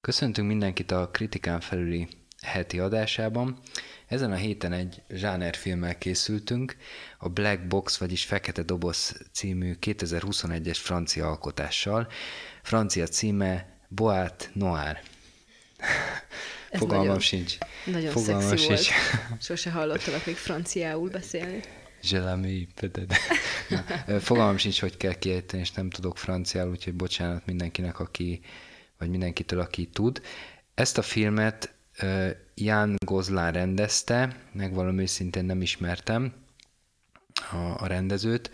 Köszöntünk mindenkit a Kritikán felüli heti adásában. Ezen a héten egy zsánerfilmmel készültünk, a Black Box, vagyis Fekete Doboz című 2021-es francia alkotással. Francia címe Boat Noir. Ez Fogalmam nagyon, sincs. Nagyon Fogalmam szexi sincs. volt. Sose hallottalak még franciául beszélni. Zselami, Fogalmam sincs, hogy kell kiejteni, és nem tudok franciául, úgyhogy bocsánat mindenkinek, aki vagy mindenkitől, aki tud. Ezt a filmet Jan Gozlán rendezte, megvalom őszintén nem ismertem a, a rendezőt.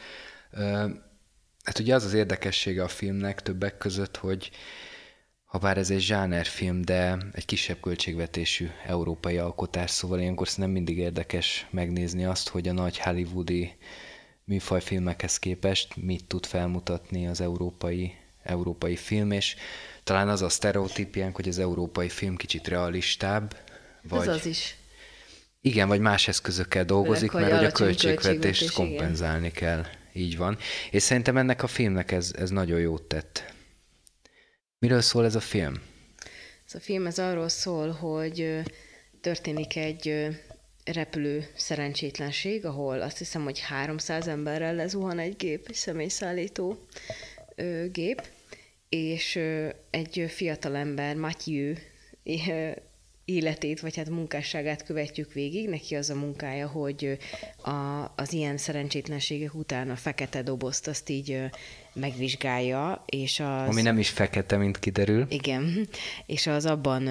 Hát ugye az az érdekessége a filmnek többek között, hogy ha bár ez egy zsánerfilm, de egy kisebb költségvetésű európai alkotás, szóval ilyenkor nem mindig érdekes megnézni azt, hogy a nagy hollywoodi műfajfilmekhez képest mit tud felmutatni az európai, európai film, és talán az a sztereotípiánk, hogy az európai film kicsit realistább. Vagy... Ez az is. Igen, vagy más eszközökkel dolgozik, Főleg, mert hogy a költségvetést kompenzálni igen. kell. Így van. És szerintem ennek a filmnek ez, ez nagyon jót tett. Miről szól ez a film? Ez a film ez arról szól, hogy történik egy repülő szerencsétlenség, ahol azt hiszem, hogy 300 emberrel lezuhan egy gép, egy személyszállító gép, és egy fiatalember, Matthew életét, vagy hát munkásságát követjük végig. Neki az a munkája, hogy a, az ilyen szerencsétlenségek után a fekete dobozt azt így megvizsgálja, és az... Ami nem is fekete, mint kiderül. Igen, és az abban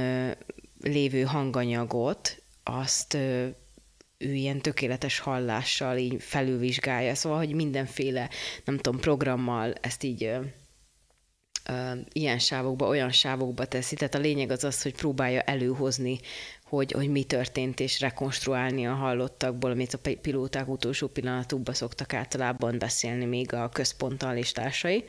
lévő hanganyagot, azt ő ilyen tökéletes hallással így felülvizsgálja, szóval, hogy mindenféle, nem tudom, programmal ezt így ilyen sávokba, olyan sávokba teszi. Tehát a lényeg az az, hogy próbálja előhozni, hogy, hogy mi történt, és rekonstruálni a hallottakból, amit a pilóták utolsó pillanatukban szoktak általában beszélni még a központtal és társai.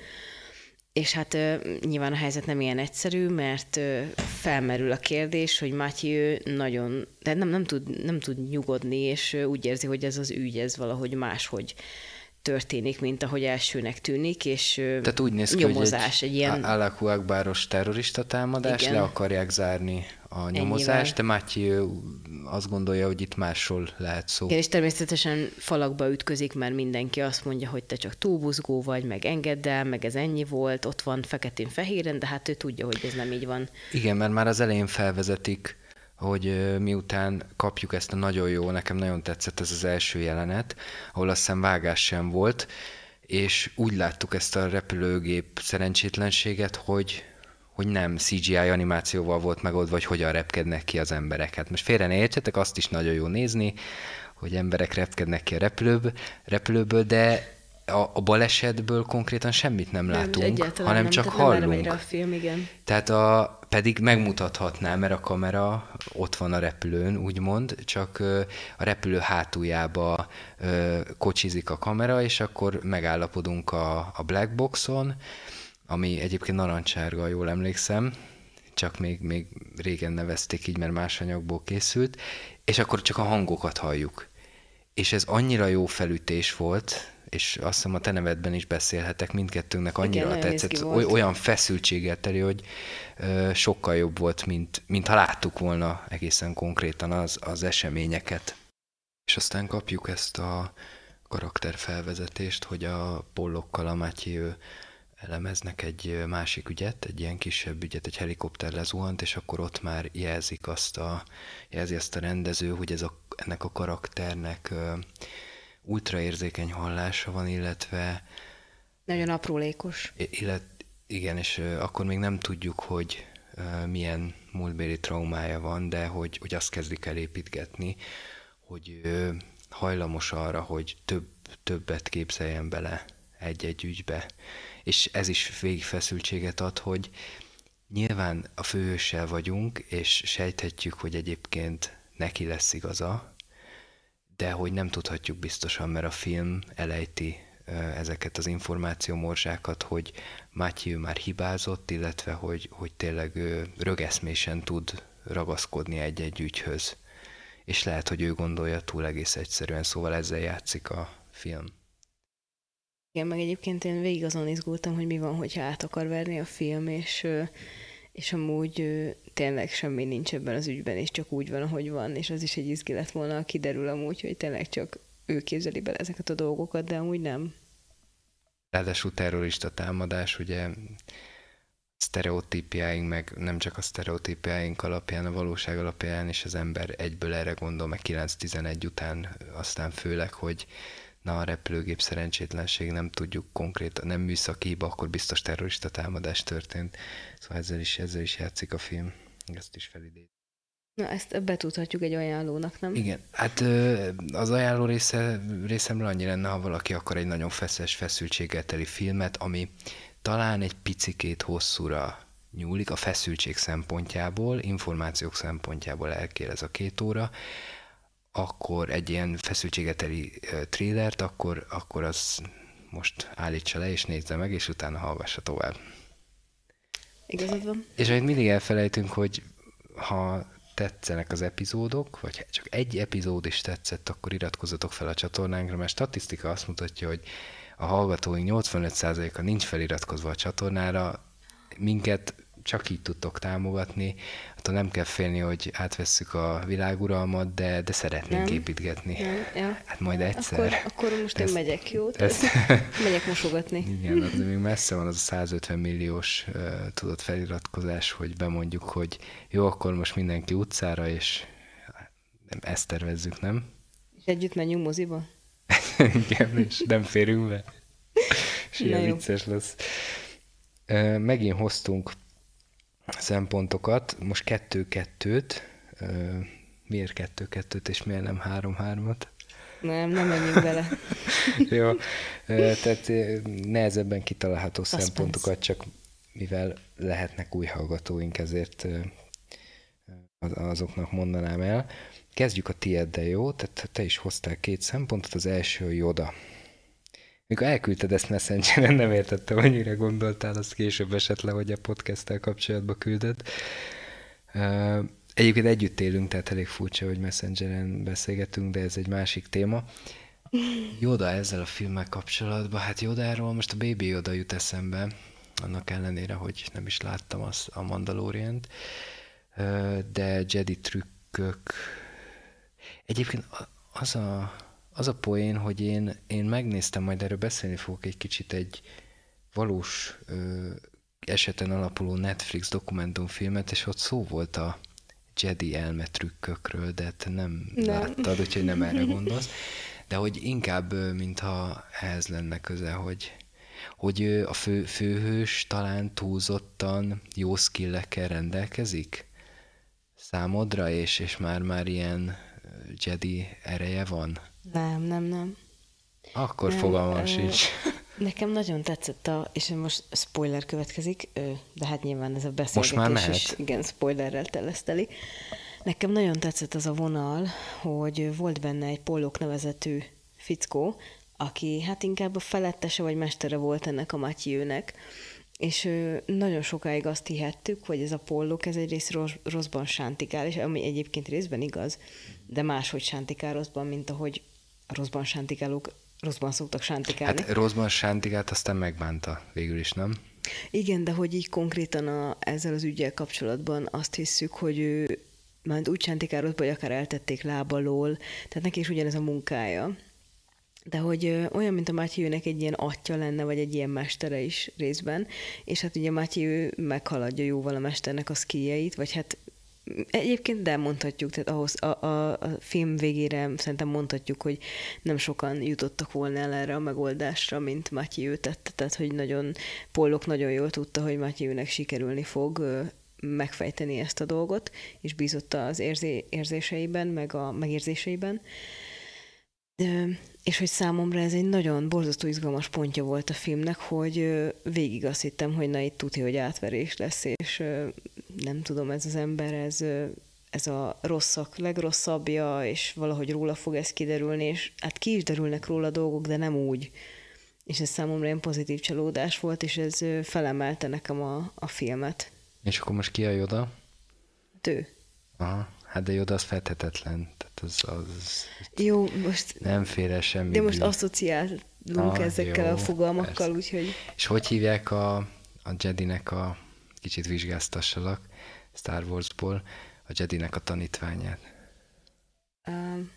És hát nyilván a helyzet nem ilyen egyszerű, mert felmerül a kérdés, hogy Matthew nagyon, de nem, nem, tud, nem tud nyugodni, és úgy érzi, hogy ez az ügy, ez valahogy máshogy történik, mint ahogy elsőnek tűnik, és Tehát úgy néz ki, nyomozás, hogy egy, egy ilyen... Alakú Akbáros terrorista támadás, Igen. le akarják zárni a nyomozást, de Matthew azt gondolja, hogy itt másról lehet szó. Igen, és természetesen falakba ütközik, mert mindenki azt mondja, hogy te csak túlbuzgó vagy, meg engedd el, meg ez ennyi volt, ott van feketén-fehéren, de hát ő tudja, hogy ez nem így van. Igen, mert már az elején felvezetik hogy miután kapjuk ezt a nagyon jó, nekem nagyon tetszett ez az első jelenet, ahol azt hiszem vágás sem volt, és úgy láttuk ezt a repülőgép szerencsétlenséget, hogy, hogy nem CGI animációval volt megoldva, vagy hogyan repkednek ki az emberek. Hát most félre ne értsetek, azt is nagyon jó nézni, hogy emberek repkednek ki a repülőből, repülőből de a, a balesetből konkrétan semmit nem, nem látunk, hanem nem, csak hallunk. Nem a film, igen. Tehát a, pedig megmutathatná, mert a kamera ott van a repülőn, úgymond, csak a repülő hátuljába kocsizik a kamera, és akkor megállapodunk a, a black boxon, ami egyébként narancsárga, jól emlékszem, csak még, még régen nevezték így, mert más anyagból készült, és akkor csak a hangokat halljuk. És ez annyira jó felütés volt, és azt hiszem a te nevedben is beszélhetek, mindkettőnknek annyira Igen, tetszett, olyan feszültséggel teli, hogy ö, sokkal jobb volt, mint, mint ha láttuk volna egészen konkrétan az, az eseményeket. És aztán kapjuk ezt a karakterfelvezetést, hogy a pollokkal a Matthew elemeznek egy másik ügyet, egy ilyen kisebb ügyet, egy helikopter lezuhant, és akkor ott már jelzik azt a, jelzi azt a rendező, hogy ez a, ennek a karakternek ultraérzékeny hallása van, illetve... Nagyon aprólékos. Illet, igen, és akkor még nem tudjuk, hogy milyen múltbéli traumája van, de hogy, hogy azt kezdik el építgetni, hogy hajlamos arra, hogy több, többet képzeljen bele egy-egy ügybe. És ez is végigfeszültséget ad, hogy nyilván a főhőssel vagyunk, és sejthetjük, hogy egyébként neki lesz igaza, de hogy nem tudhatjuk biztosan, mert a film elejti ezeket az információmorzsákat, hogy Matthew már hibázott, illetve hogy, hogy tényleg rögeszmésen tud ragaszkodni egy-egy ügyhöz. És lehet, hogy ő gondolja túl egész egyszerűen, szóval ezzel játszik a film. Igen, meg egyébként én végig azon izgultam, hogy mi van, hogyha át akar verni a film, és és amúgy ö, tényleg semmi nincs ebben az ügyben, és csak úgy van, ahogy van, és az is egy izgi lett volna, kiderül amúgy, hogy tényleg csak ő képzeli bele ezeket a dolgokat, de amúgy nem. Ráadásul terrorista támadás, ugye sztereotípiáink, meg nem csak a sztereotípiáink alapján, a valóság alapján is az ember egyből erre gondol, meg 9-11 után aztán főleg, hogy na a repülőgép szerencsétlenség, nem tudjuk konkrétan, nem műszaki hiba, akkor biztos terrorista támadás történt. Szóval ezzel is, ezzel is játszik a film. Ezt is felidéz. Na, ezt betudhatjuk egy ajánlónak, nem? Igen, hát az ajánló része, részemről annyi lenne, ha valaki akar egy nagyon feszes, feszültséggel teli filmet, ami talán egy picikét hosszúra nyúlik a feszültség szempontjából, információk szempontjából elkér ez a két óra, akkor egy ilyen feszültségeteli trélert, akkor, akkor az most állítsa le és nézze meg, és utána hallgassa tovább. Igazad van. És amit mindig elfelejtünk, hogy ha tetszenek az epizódok, vagy csak egy epizód is tetszett, akkor iratkozzatok fel a csatornánkra, mert statisztika azt mutatja, hogy a hallgatóink 85%-a nincs feliratkozva a csatornára, minket csak így tudtok támogatni. Attól nem kell félni, hogy átvesszük a világuralmat, de, de szeretnénk nem. építgetni. Nem. Ja. Hát majd egyszer. Akkor, akkor most ezt, én megyek, jó? Ezt, megyek mosogatni. Igen, az még messze van az a 150 milliós uh, tudott feliratkozás, hogy bemondjuk, hogy jó, akkor most mindenki utcára, és nem, ezt tervezzük, nem? És együtt menjünk moziba? Igen, és nem férünk be. És ilyen vicces lesz. Megint hoztunk szempontokat, most kettő-kettőt. Miért kettő-kettőt, és miért nem három-hármat? Nem, nem menjünk bele. Jó, tehát nehezebben kitalálható Suspense. szempontokat, csak mivel lehetnek új hallgatóink, ezért azoknak mondanám el. Kezdjük a tieddel, jó? Tehát te is hoztál két szempontot, az első a Joda. Mikor elküldted ezt Messengeren, nem értettem, mire gondoltál, azt később esett le, hogy a podcasttel kapcsolatban küldött. Egyébként együtt élünk, tehát elég furcsa, hogy Messengeren beszélgetünk, de ez egy másik téma. Joda ezzel a filmmel kapcsolatban, hát Jodáról most a Baby Yoda jut eszembe, annak ellenére, hogy nem is láttam az, a Mandalorient, de Jedi trükkök, Egyébként az a, az a poén, hogy én, én megnéztem, majd erről beszélni fogok egy kicsit egy valós ö, eseten alapuló Netflix dokumentumfilmet, és ott szó volt a Jedi elme trükkökről, de te nem, nem. láttad, úgyhogy nem erre gondolsz. De hogy inkább, mintha ehhez lenne köze, hogy, hogy a fő, főhős talán túlzottan jó skillekkel rendelkezik számodra, és, és már-már ilyen Jedi ereje van? Nem, nem, nem. Akkor nem, fogalmam ö, sincs. Nekem nagyon tetszett a, és most spoiler következik, de hát nyilván ez a beszélgetés most már mehet. is igen, spoilerrel teleszteli. Nekem nagyon tetszett az a vonal, hogy volt benne egy Pollok nevezetű fickó, aki hát inkább a felettese vagy mestere volt ennek a Matyőnek, és nagyon sokáig azt hihettük, hogy ez a pollok, ez egyrészt rossz, rosszban sántikál, és ami egyébként részben igaz, de máshogy sántikál rosszban, mint ahogy rosszban sántikálók rosszban szoktak sántikálni. Hát rosszban sántikált, aztán megbánta végül is, nem? Igen, de hogy így konkrétan a, ezzel az ügyel kapcsolatban azt hiszük, hogy ő már úgy sántikál rosszban, hogy akár eltették lábalól, tehát neki is ugyanez a munkája de hogy olyan, mint a Mátyőnek egy ilyen atya lenne, vagy egy ilyen mestere is részben, és hát ugye Mátyő meghaladja jóval a mesternek a szkíjeit, vagy hát Egyébként de mondhatjuk, tehát ahhoz a, a, a film végére szerintem mondhatjuk, hogy nem sokan jutottak volna el erre a megoldásra, mint Matthew tette, tehát hogy nagyon, Pollok nagyon jól tudta, hogy Matthewnek sikerülni fog megfejteni ezt a dolgot, és bízott az érzé, érzéseiben, meg a megérzéseiben. És hogy számomra ez egy nagyon borzasztó izgalmas pontja volt a filmnek, hogy végig azt hittem, hogy na itt tudja, hogy átverés lesz, és nem tudom, ez az ember, ez, ez a rosszak legrosszabbja, és valahogy róla fog ez kiderülni, és hát ki is derülnek róla dolgok, de nem úgy. És ez számomra ilyen pozitív csalódás volt, és ez felemelte nekem a, a filmet. És akkor most ki a Joda? Ő. Aha. Hát de Joda az fethetetlen. Tehát az, az jó, most... Nem fér el semmi. De most asszociálunk ah, ezekkel jó, a fogalmakkal, persze. úgyhogy... És hogy hívják a, a Jedinek a kicsit vizsgáztassalak Star Warsból, a Jedinek a tanítványát. Um,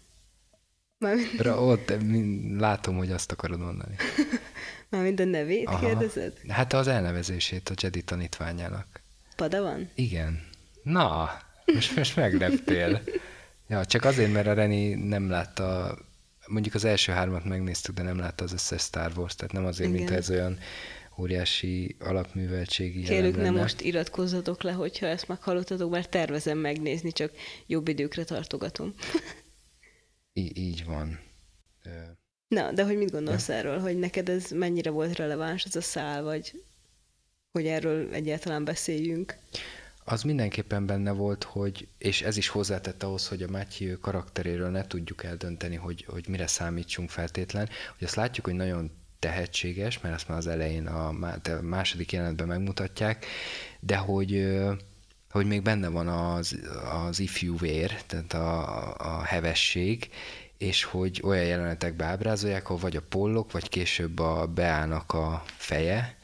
Ra, ott látom, hogy azt akarod mondani. Mármint a nevét Aha. kérdezed? Hát az elnevezését a Jedi tanítványának. Padawan? Igen. Na, most, most megleptél. Ja, csak azért, mert a Reni nem látta, mondjuk az első hármat megnéztük, de nem látta az összes Star Wars, tehát nem azért, Igen. mint ez olyan óriási alapműveltségi Kérlek, nem most iratkozzatok le, hogyha ezt meghallottatok, mert tervezem megnézni, csak jobb időkre tartogatom. Í- így van. Na, de hogy mit gondolsz ja. erről, hogy neked ez mennyire volt releváns ez a szál, vagy hogy erről egyáltalán beszéljünk? Az mindenképpen benne volt, hogy, és ez is hozzátett ahhoz, hogy a Matthew karakteréről ne tudjuk eldönteni, hogy, hogy mire számítsunk feltétlen, hogy azt látjuk, hogy nagyon tehetséges, mert azt már az elején a második jelenetben megmutatják, de hogy, hogy még benne van az, az ifjú vér, tehát a, a hevesség, és hogy olyan jelenetekbe ábrázolják, ahol vagy a pollok, vagy később a beállnak a feje,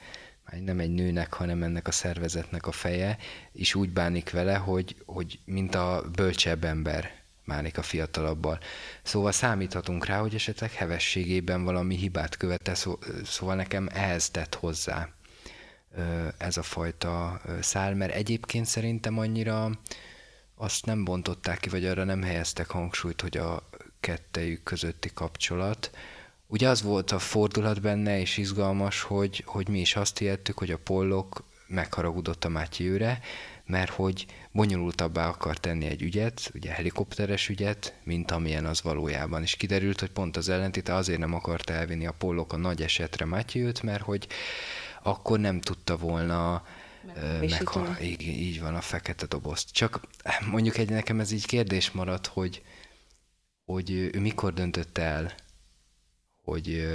nem egy nőnek, hanem ennek a szervezetnek a feje, és úgy bánik vele, hogy, hogy mint a bölcsebb ember bánik a fiatalabbal. Szóval számíthatunk rá, hogy esetleg hevességében valami hibát követte, szó, szóval nekem ehhez tett hozzá ez a fajta szál, mert egyébként szerintem annyira azt nem bontották ki, vagy arra nem helyeztek hangsúlyt, hogy a kettejük közötti kapcsolat, Ugye az volt a fordulat benne, és izgalmas, hogy, hogy mi is azt hihettük, hogy a pollok megharagudott a Mátyőre, mert hogy bonyolultabbá akar tenni egy ügyet, ugye helikopteres ügyet, mint amilyen az valójában. És kiderült, hogy pont az ellentéte azért nem akart elvinni a pollok a nagy esetre Mátyőt, mert hogy akkor nem tudta volna meg, ha, így, így van a fekete dobozt. Csak mondjuk egy nekem ez így kérdés maradt, hogy, hogy ő mikor döntött el, hogy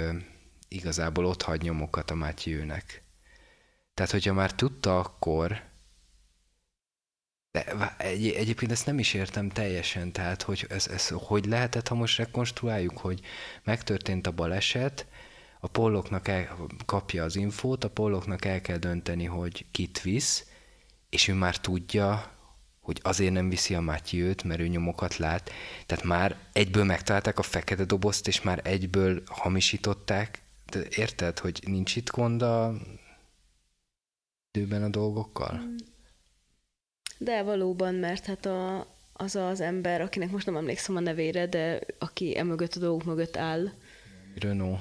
igazából ott hagy nyomokat a Mátyőnek. Tehát, hogyha már tudta akkor, de egy, egyébként ezt nem is értem teljesen, tehát hogy ez, ez hogy lehetett, ha most rekonstruáljuk, hogy megtörtént a baleset, a polloknak el, kapja az infót, a polloknak el kell dönteni, hogy kit visz, és ő már tudja, hogy azért nem viszi a Mátyőt, mert ő nyomokat lát. Tehát már egyből megtalálták a fekete dobozt, és már egyből hamisították. Érted, hogy nincs itt gond a időben a dolgokkal? De valóban, mert hát a, az az ember, akinek most nem emlékszem a nevére, de aki emögött a dolgok mögött áll. Renault.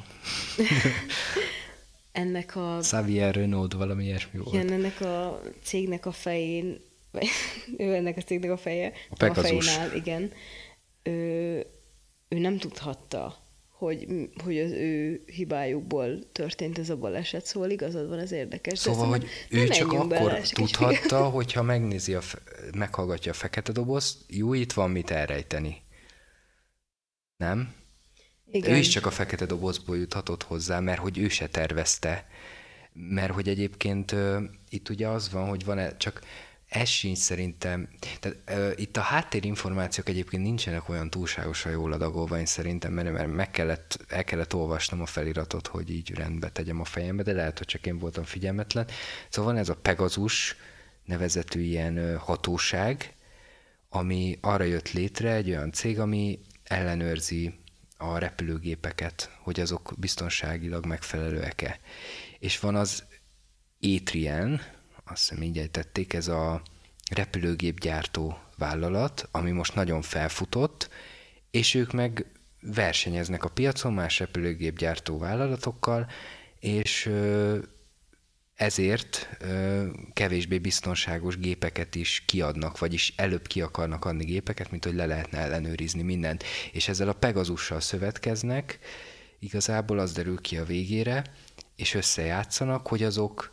ennek a... Xavier Renault, valami ilyesmi volt. Igen, ennek a cégnek a fején ő ennek a cégnek a feje, a, Pegasus. a fejénál, igen, ő, ő nem tudhatta, hogy, hogy az ő hibájukból történt ez a baleset, szóval igazad van, ez érdekes. Szóval, hogy ő csak akkor bele, tudhatta, hogyha megnézi, a, meghallgatja a fekete dobozt, jó, itt van mit elrejteni. Nem? Igen. Ő is csak a fekete dobozból juthatott hozzá, mert hogy ő se tervezte. Mert hogy egyébként uh, itt ugye az van, hogy van -e, csak ez sincs szerintem, tehát uh, itt a háttérinformációk egyébként nincsenek olyan túlságosan jól adagolva, én szerintem, mert, mert meg kellett, el kellett olvasnom a feliratot, hogy így rendbe tegyem a fejembe, de lehet, hogy csak én voltam figyelmetlen. Szóval van ez a Pegasus nevezetű ilyen hatóság, ami arra jött létre, egy olyan cég, ami ellenőrzi a repülőgépeket, hogy azok biztonságilag megfelelőek-e. És van az Atrian, azt hiszem így ejtették, ez a repülőgépgyártó vállalat, ami most nagyon felfutott, és ők meg versenyeznek a piacon más repülőgépgyártó vállalatokkal, és ezért kevésbé biztonságos gépeket is kiadnak, vagyis előbb ki akarnak adni gépeket, mint hogy le lehetne ellenőrizni mindent. És ezzel a Pegasussal szövetkeznek, igazából az derül ki a végére, és összejátszanak, hogy azok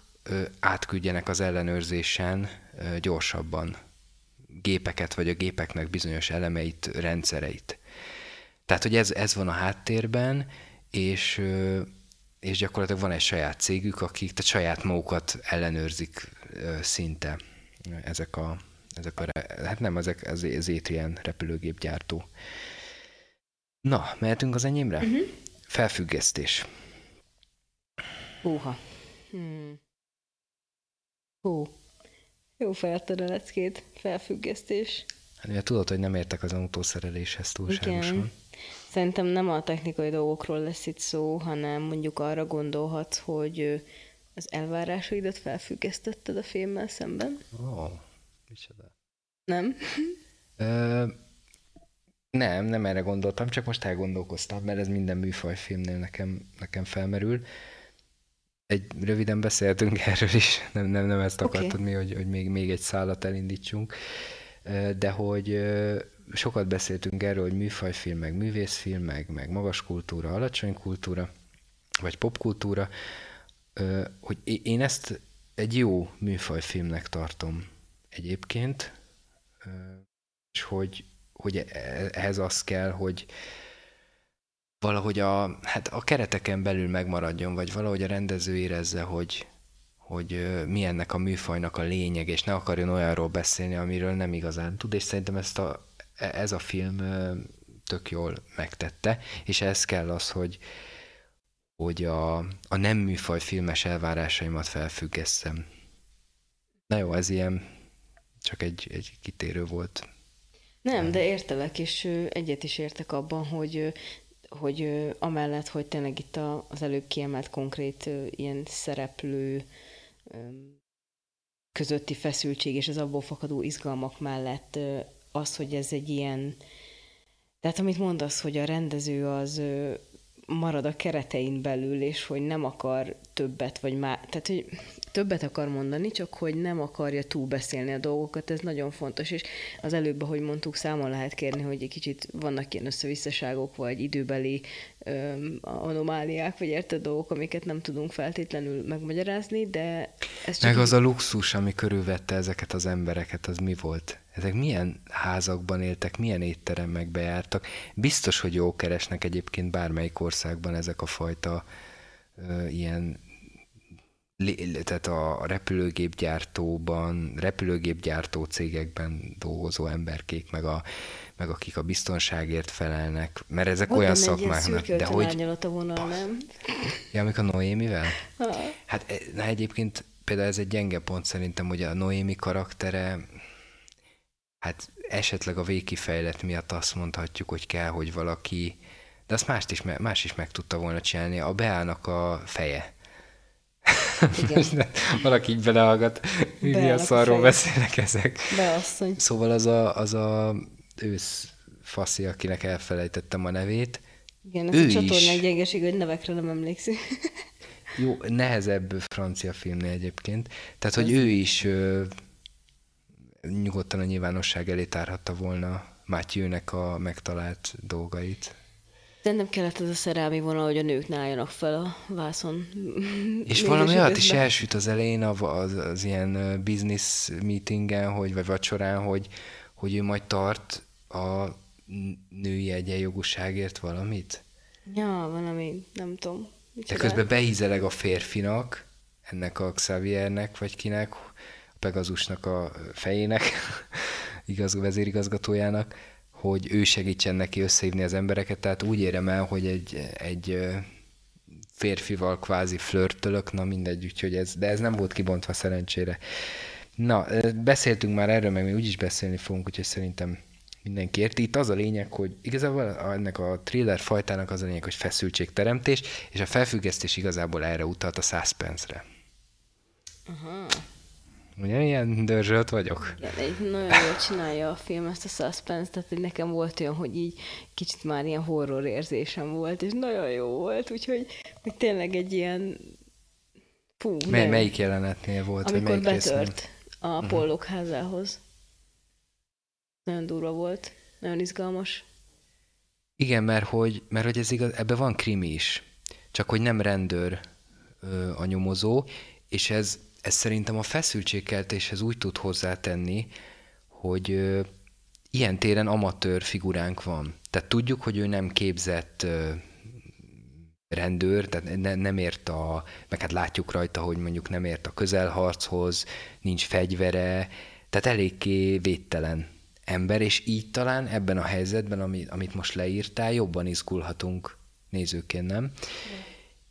átküldjenek az ellenőrzésen gyorsabban gépeket, vagy a gépeknek bizonyos elemeit, rendszereit. Tehát, hogy ez, ez van a háttérben, és, és gyakorlatilag van egy saját cégük, akik tehát saját magukat ellenőrzik szinte ezek a, ezek a hát nem, ezek az, az Atrian repülőgépgyártó. Na, mehetünk az enyémre? Uh-huh. Felfüggesztés. Húha. Hmm. Hú. Jó feltereleckét, felfüggesztés. Hát ugye tudod, hogy nem értek az autószereléshez túlságosan. Igen. Szerintem nem a technikai dolgokról lesz itt szó, hanem mondjuk arra gondolhatsz, hogy az elvárásaidat felfüggesztetted a filmmel szemben. Ó, oh, micsoda. Nem? Ö, nem, nem erre gondoltam, csak most elgondolkoztam, mert ez minden műfajfilmnél nekem, nekem felmerül. Egy röviden beszéltünk erről is, nem, nem, nem ezt akartad okay. mi, hogy, hogy még, még egy szállat elindítsunk, de hogy sokat beszéltünk erről, hogy műfajfilm, meg művészfilm, meg, meg magas kultúra, alacsony kultúra, vagy popkultúra, hogy én ezt egy jó műfajfilmnek tartom egyébként, és hogy, hogy e, ehhez az kell, hogy valahogy a, hát a kereteken belül megmaradjon, vagy valahogy a rendező érezze, hogy, hogy mi ennek a műfajnak a lényeg, és ne akarjon olyanról beszélni, amiről nem igazán tud, és szerintem ezt a, e, ez a film tök jól megtette, és ez kell az, hogy, hogy a, a nem műfaj filmes elvárásaimat felfüggesszem. Na jó, ez ilyen csak egy, egy kitérő volt. Nem, de értelek, és egyet is értek abban, hogy hogy amellett, hogy tényleg itt az előbb kiemelt konkrét ilyen szereplő közötti feszültség és az abból fakadó izgalmak mellett az, hogy ez egy ilyen, tehát amit mondasz, hogy a rendező az marad a keretein belül, és hogy nem akar többet, vagy már, tehát hogy többet akar mondani, csak hogy nem akarja túlbeszélni a dolgokat, ez nagyon fontos, és az előbb, ahogy mondtuk, számon lehet kérni, hogy egy kicsit vannak ilyen összevisszaságok, vagy időbeli öm, anomáliák, vagy érted dolgok, amiket nem tudunk feltétlenül megmagyarázni, de ez csak... Meg az a luxus, ami körülvette ezeket az embereket, az mi volt? Ezek milyen házakban éltek, milyen étteremekbe jártak? Biztos, hogy jó keresnek egyébként bármelyik országban ezek a fajta ö, ilyen tehát a repülőgépgyártóban, repülőgépgyártó cégekben dolgozó emberkék, meg, a, meg akik a biztonságért felelnek, mert ezek Hogy olyan szakmák, de hogy... a vonal, nem? Ja, amik a Noémivel? Ha. Hát e, na egyébként például ez egy gyenge pont szerintem, hogy a Noémi karaktere, hát esetleg a végkifejlet miatt azt mondhatjuk, hogy kell, hogy valaki, de azt mást is, más is meg tudta volna csinálni. A Beának a feje igen. Valaki így belehallgat, mi a szarról beszélnek ezek. Beasszony. Szóval az a, az a ősz faszi, akinek elfelejtettem a nevét. Igen, ez ő a csatornák gyengeség, hogy nevekre nem emlékszik. Jó, nehezebb francia filmnél egyébként. Tehát, hogy ő is ö, nyugodtan a nyilvánosság elé tárhatta volna Mátyőnek a megtalált dolgait. De nem kellett ez a szerelmi vonal, hogy a nők álljanak fel a vászon. És valami olyat is elsüt az elején az, az, az ilyen business meetingen, hogy, vagy vacsorán, hogy, hogy ő majd tart a női egyenjogúságért valamit. Ja, valami, nem tudom. De közben beízeleg a férfinak, ennek a Xaviernek, vagy kinek, Pegazusnak a fejének, igaz, vezérigazgatójának, hogy ő segítsen neki összehívni az embereket, tehát úgy érem el, hogy egy, egy férfival kvázi flörtölök, na mindegy, úgyhogy ez, de ez nem volt kibontva szerencsére. Na, beszéltünk már erről, meg mi úgyis beszélni fogunk, úgyhogy szerintem mindenki érti. Itt az a lényeg, hogy igazából ennek a thriller fajtának az a lényeg, hogy feszültségteremtés, és a felfüggesztés igazából erre utalt a suspense-re. Aha. Ugye ilyen dörzsölt vagyok? Igen, nagyon jól csinálja a film ezt a suspense, tehát hogy nekem volt olyan, hogy így kicsit már ilyen horror érzésem volt, és nagyon jó volt, úgyhogy hogy tényleg egy ilyen... Fú, Mely, nem. melyik jelenetnél volt? Amikor melyik betört résznél? a uh-huh. pollok házához. Nagyon durva volt, nagyon izgalmas. Igen, mert hogy, mert hogy ez igaz, ebben van krimi is, csak hogy nem rendőr ö, a nyomozó, és ez ez szerintem a feszültségkeltéshez úgy tud hozzátenni, hogy ö, ilyen téren amatőr figuránk van. Tehát tudjuk, hogy ő nem képzett ö, rendőr, tehát ne, nem ért a, meg hát látjuk rajta, hogy mondjuk nem ért a közelharchoz, nincs fegyvere, tehát eléggé védtelen ember, és így talán ebben a helyzetben, amit, amit most leírtál, jobban izgulhatunk nézőként, nem? De.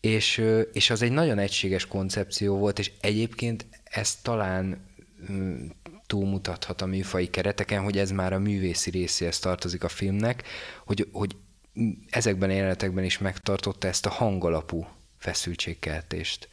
És, és az egy nagyon egységes koncepció volt, és egyébként ez talán túlmutathat a műfai kereteken, hogy ez már a művészi részéhez tartozik a filmnek, hogy, hogy ezekben a jelenetekben is megtartotta ezt a hangalapú feszültségkeltést.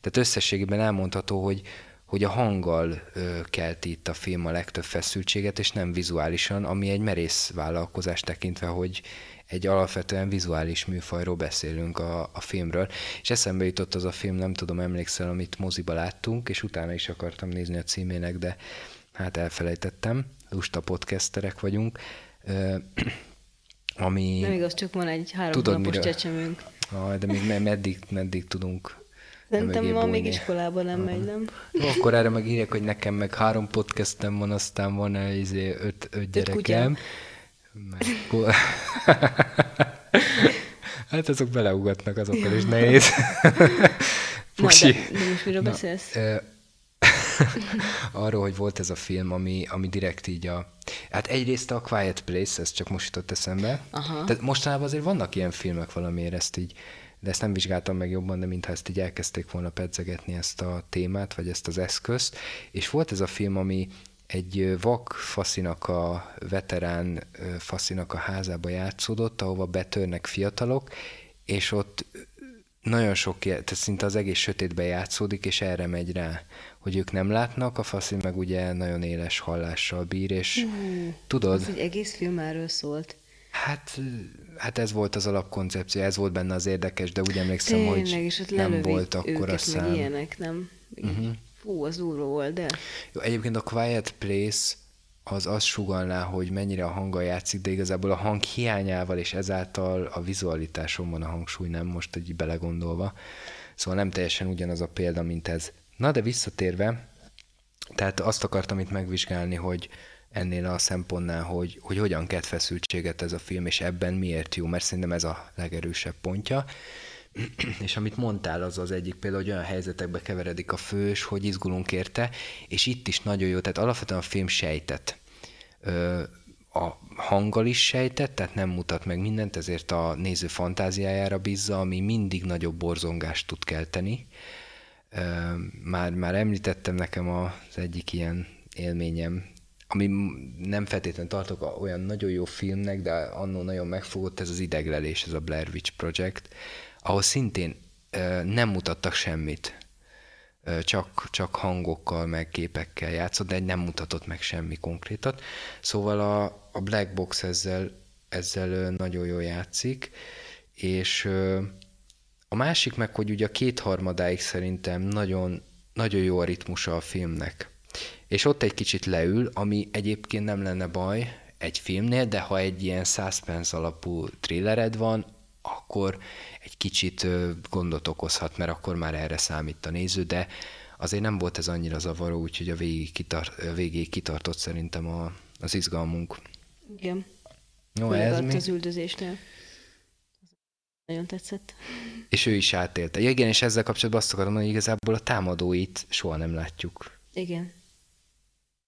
Tehát összességében elmondható, hogy, hogy a hanggal ö, kelti itt a film a legtöbb feszültséget, és nem vizuálisan, ami egy merész vállalkozás tekintve, hogy egy alapvetően vizuális műfajról beszélünk a, a filmről. És eszembe jutott az a film, nem tudom, emlékszel, amit moziba láttunk, és utána is akartam nézni a címének, de hát elfelejtettem. Lusta podcasterek vagyunk. Ö, ami... Nem igaz, csak van egy három Tudod, napos miről... csecsemőnk. Ah, de még meddig, meddig tudunk Szerintem ma még iskolában nem megy, nem? Akkor erre meg írják, hogy nekem meg három podcastem van, aztán van izé öt, öt gyerekem. Meg... hát azok beleugatnak, azokkal is nehéz. Pusi. Na, de, de most miről Na, beszélsz? arról, hogy volt ez a film, ami, ami direkt így a... Hát egyrészt a Quiet Place, ez csak most jutott eszembe. Aha. Tehát mostanában azért vannak ilyen filmek valamiért, ezt így, de ezt nem vizsgáltam meg jobban, de mintha ezt így elkezdték volna pedzegetni ezt a témát, vagy ezt az eszközt. És volt ez a film, ami egy vak faszinak a veterán faszinak a házába játszódott, ahova betörnek fiatalok, és ott nagyon sok, tehát szinte az egész sötétbe játszódik, és erre megy rá, hogy ők nem látnak, a faszi meg ugye nagyon éles hallással bír, és uh, tudod... Az egy egész film erről szólt. Hát, hát ez volt az alapkoncepció, ez volt benne az érdekes, de úgy emlékszem, Tényleg, hogy és ott nem volt akkor a szám. ilyenek, nem? Uh-huh. Fú, az úró volt, de... Jó, egyébként a Quiet Place az azt sugalná, hogy mennyire a hanggal játszik, de igazából a hang hiányával és ezáltal a vizualitáson van a hangsúly, nem most egy belegondolva. Szóval nem teljesen ugyanaz a példa, mint ez. Na de visszatérve, tehát azt akartam itt megvizsgálni, hogy ennél a szempontnál, hogy, hogy hogyan kelt feszültséget ez a film, és ebben miért jó, mert szerintem ez a legerősebb pontja. és amit mondtál, az az egyik például, hogy olyan helyzetekbe keveredik a fős, hogy izgulunk érte, és itt is nagyon jó, tehát alapvetően a film sejtett. A hanggal is sejtett, tehát nem mutat meg mindent, ezért a néző fantáziájára bízza, ami mindig nagyobb borzongást tud kelteni. Már, már említettem nekem az egyik ilyen élményem, ami nem feltétlenül tartok olyan nagyon jó filmnek, de annó nagyon megfogott, ez az ideglelés, ez a Blair Witch Project, ahol szintén nem mutattak semmit, csak, csak hangokkal, meg képekkel játszott, de nem mutatott meg semmi konkrétat. Szóval a, a Black Box ezzel, ezzel nagyon jól játszik, és a másik meg, hogy ugye a kétharmadáig szerintem nagyon, nagyon jó a ritmusa a filmnek. És ott egy kicsit leül, ami egyébként nem lenne baj egy filmnél, de ha egy ilyen suspense alapú thrillered van, akkor egy kicsit gondot okozhat, mert akkor már erre számít a néző, de azért nem volt ez annyira zavaró, úgyhogy a végig, kitart, a végig kitartott szerintem a, az izgalmunk. Igen. Jó, ez mi? az üldözésnél. Nagyon tetszett. És ő is átélte. Ja, igen, és ezzel kapcsolatban azt akarom, hogy igazából a támadóit soha nem látjuk. Igen.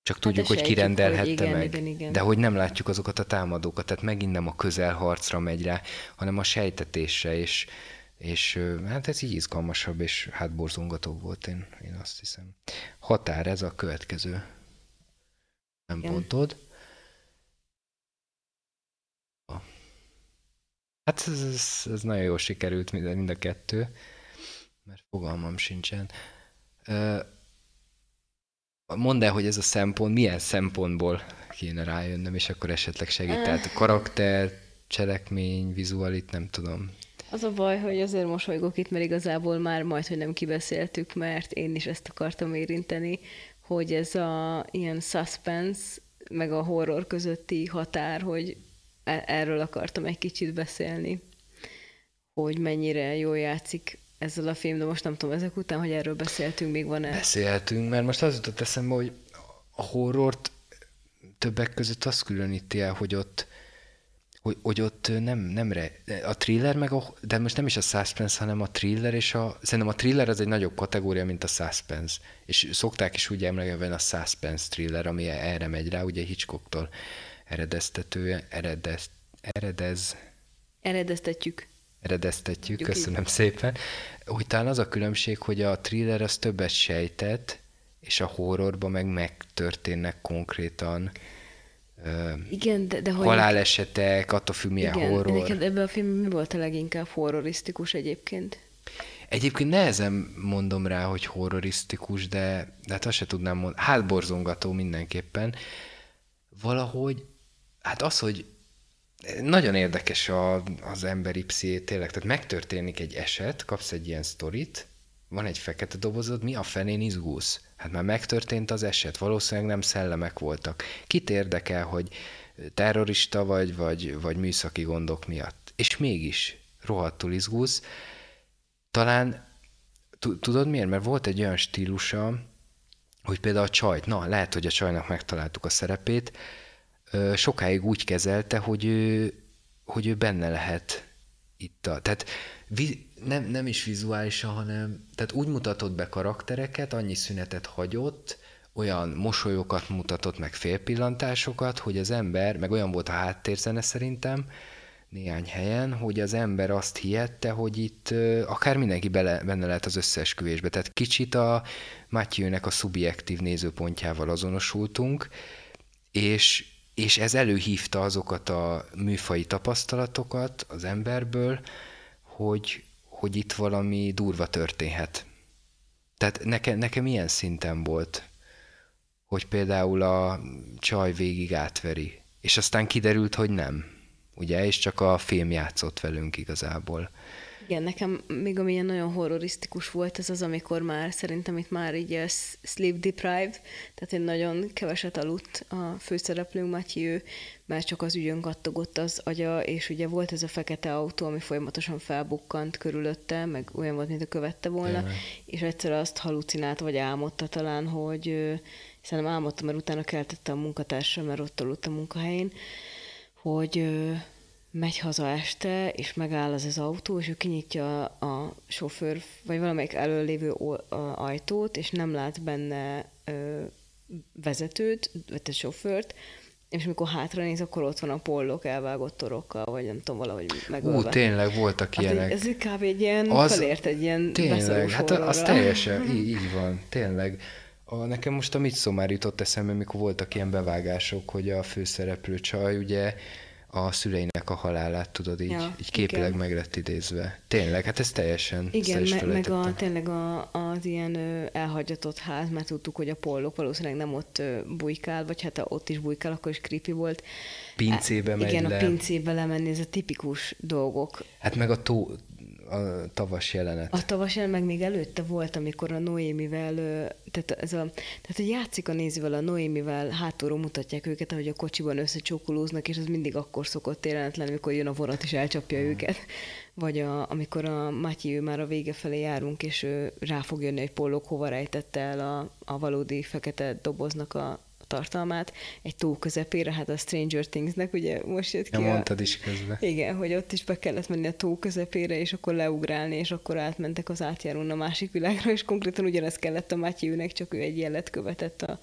Csak hát tudjuk, hogy kirendelhette hogy igen, meg. Igen, igen. De hogy nem látjuk azokat a támadókat, tehát megint nem a közelharcra megy rá, hanem a sejtetésre, és, és hát ez így izgalmasabb, és hát borzongató volt, én, én azt hiszem. Határ, ez a következő szempontod. Hát ez, ez, ez nagyon jól sikerült mind, mind a kettő, mert fogalmam sincsen. Mondd el, hogy ez a szempont milyen szempontból kéne rájönnöm, és akkor esetleg segít. Tehát karakter, cselekmény, vizualit, nem tudom. Az a baj, hogy azért mosolygok itt, mert igazából már majd, hogy nem kibeszéltük, mert én is ezt akartam érinteni, hogy ez a ilyen suspense, meg a horror közötti határ, hogy e- erről akartam egy kicsit beszélni, hogy mennyire jól játszik ezzel a film, de most nem tudom, ezek után, hogy erről beszéltünk, még van-e? Beszéltünk, mert most az jutott eszembe, hogy a horrort többek között azt különíti el, hogy ott hogy, hogy ott nem, nem re, a thriller meg a, de most nem is a suspense, hanem a thriller és a, szerintem a thriller az egy nagyobb kategória, mint a suspense. És szokták is úgy emlegetni a suspense thriller, ami erre megy rá, ugye Hitchcocktól eredeztetője, eredez, eredez, Eredeztetjük eredeztetjük, köszönöm szépen, hogy talán az a különbség, hogy a thriller az többet sejtett, és a horrorban meg megtörténnek konkrétan igen, de, de hogy... halálesetek, attól függ milyen igen, horror. Egyébként ebben a filmben mi volt a leginkább horrorisztikus egyébként? Egyébként nehezen mondom rá, hogy horrorisztikus, de, de hát azt se tudnám mondani. Hát borzongató mindenképpen. Valahogy, hát az, hogy nagyon érdekes a, az emberi psziché, tényleg. Tehát megtörténik egy eset, kapsz egy ilyen sztorit, van egy fekete dobozod, mi a fenén izgulsz? Hát már megtörtént az eset, valószínűleg nem szellemek voltak. Kit érdekel, hogy terrorista vagy, vagy, vagy műszaki gondok miatt? És mégis rohadtul izgulsz. Talán, tudod miért? Mert volt egy olyan stílusa, hogy például a csajt, na, lehet, hogy a csajnak megtaláltuk a szerepét, sokáig úgy kezelte, hogy ő, hogy ő benne lehet itt a... Tehát vi, nem, nem is vizuálisan, hanem tehát úgy mutatott be karaktereket, annyi szünetet hagyott, olyan mosolyokat mutatott, meg félpillantásokat, hogy az ember, meg olyan volt a háttérzene szerintem, néhány helyen, hogy az ember azt hihette, hogy itt akár mindenki bele, benne lehet az összeesküvésbe. Tehát kicsit a Matthew-nek a szubjektív nézőpontjával azonosultunk, és, és ez előhívta azokat a műfai tapasztalatokat az emberből, hogy, hogy itt valami durva történhet. Tehát nekem, nekem ilyen szinten volt, hogy például a csaj végig átveri, és aztán kiderült, hogy nem. Ugye, és csak a film játszott velünk igazából. Igen, nekem még ami ilyen nagyon horrorisztikus volt, ez az, amikor már szerintem itt már így a sleep deprived, tehát egy nagyon keveset aludt a főszereplőnk Matthew, mert csak az ügyön kattogott az agya, és ugye volt ez a fekete autó, ami folyamatosan felbukkant körülötte, meg olyan volt, mint a követte volna, Jaj. és egyszer azt halucinálta, vagy álmodta talán, hogy szerintem álmodta, mert utána keltette a munkatársa, mert ott aludt a munkahelyén, hogy megy haza este, és megáll az az autó, és ő kinyitja a sofőr, vagy valamelyik előlévő ajtót, és nem lát benne ö, vezetőt, vagy a sofőrt, és amikor hátra néz, akkor ott van a pollok elvágott torokkal, vagy nem tudom, valahogy megölve. Ú, tényleg voltak hát ilyenek. Ez kb. egy ilyen az, felért egy ilyen Tényleg, hát az teljesen, így, így van, tényleg. A, nekem most a Midsommar jutott eszembe, mikor voltak ilyen bevágások, hogy a főszereplő csaj ugye a szüleinek a halálát, tudod, így, ja, így képileg igen. meg lett idézve. Tényleg, hát ez teljesen Igen, me- meg a, tényleg a, az ilyen ö, elhagyatott ház, mert tudtuk, hogy a pollok valószínűleg nem ott ö, bujkál, vagy hát ha ott is bujkál, akkor is creepy volt. Pincébe megy Igen, le. a pincébe lemenni, ez a tipikus dolgok. Hát meg a tó, a tavas jelenet. A tavas jelenet meg még előtte volt, amikor a Noémivel, tehát, ez a, tehát hogy játszik a nézővel, a Noémivel hátulról mutatják őket, ahogy a kocsiban összecsókolóznak, és ez mindig akkor szokott jelenetlen, amikor jön a vonat és elcsapja hmm. őket. Vagy a, amikor a Matyi ő már a vége felé járunk, és ő rá fog jönni, hogy Pollok hova rejtette el a, a valódi fekete doboznak a, tartalmát egy tó közepére, hát a Stranger Thingsnek ugye most jött ki. Ja, mondtad is közben. Igen, hogy ott is be kellett menni a tó közepére, és akkor leugrálni, és akkor átmentek az átjárón a másik világra, és konkrétan ugyanezt kellett a Matthewnek, csak ő egy jelet követett a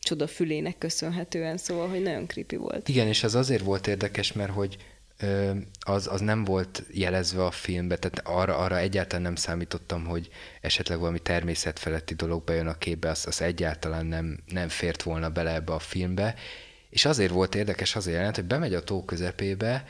csoda fülének köszönhetően, szóval, hogy nagyon creepy volt. Igen, és az azért volt érdekes, mert hogy az, az nem volt jelezve a filmbe, tehát arra, arra egyáltalán nem számítottam, hogy esetleg valami természetfeletti dolog bejön a képbe, az, az egyáltalán nem, nem fért volna bele ebbe a filmbe, és azért volt érdekes az a jelent, hogy bemegy a tó közepébe,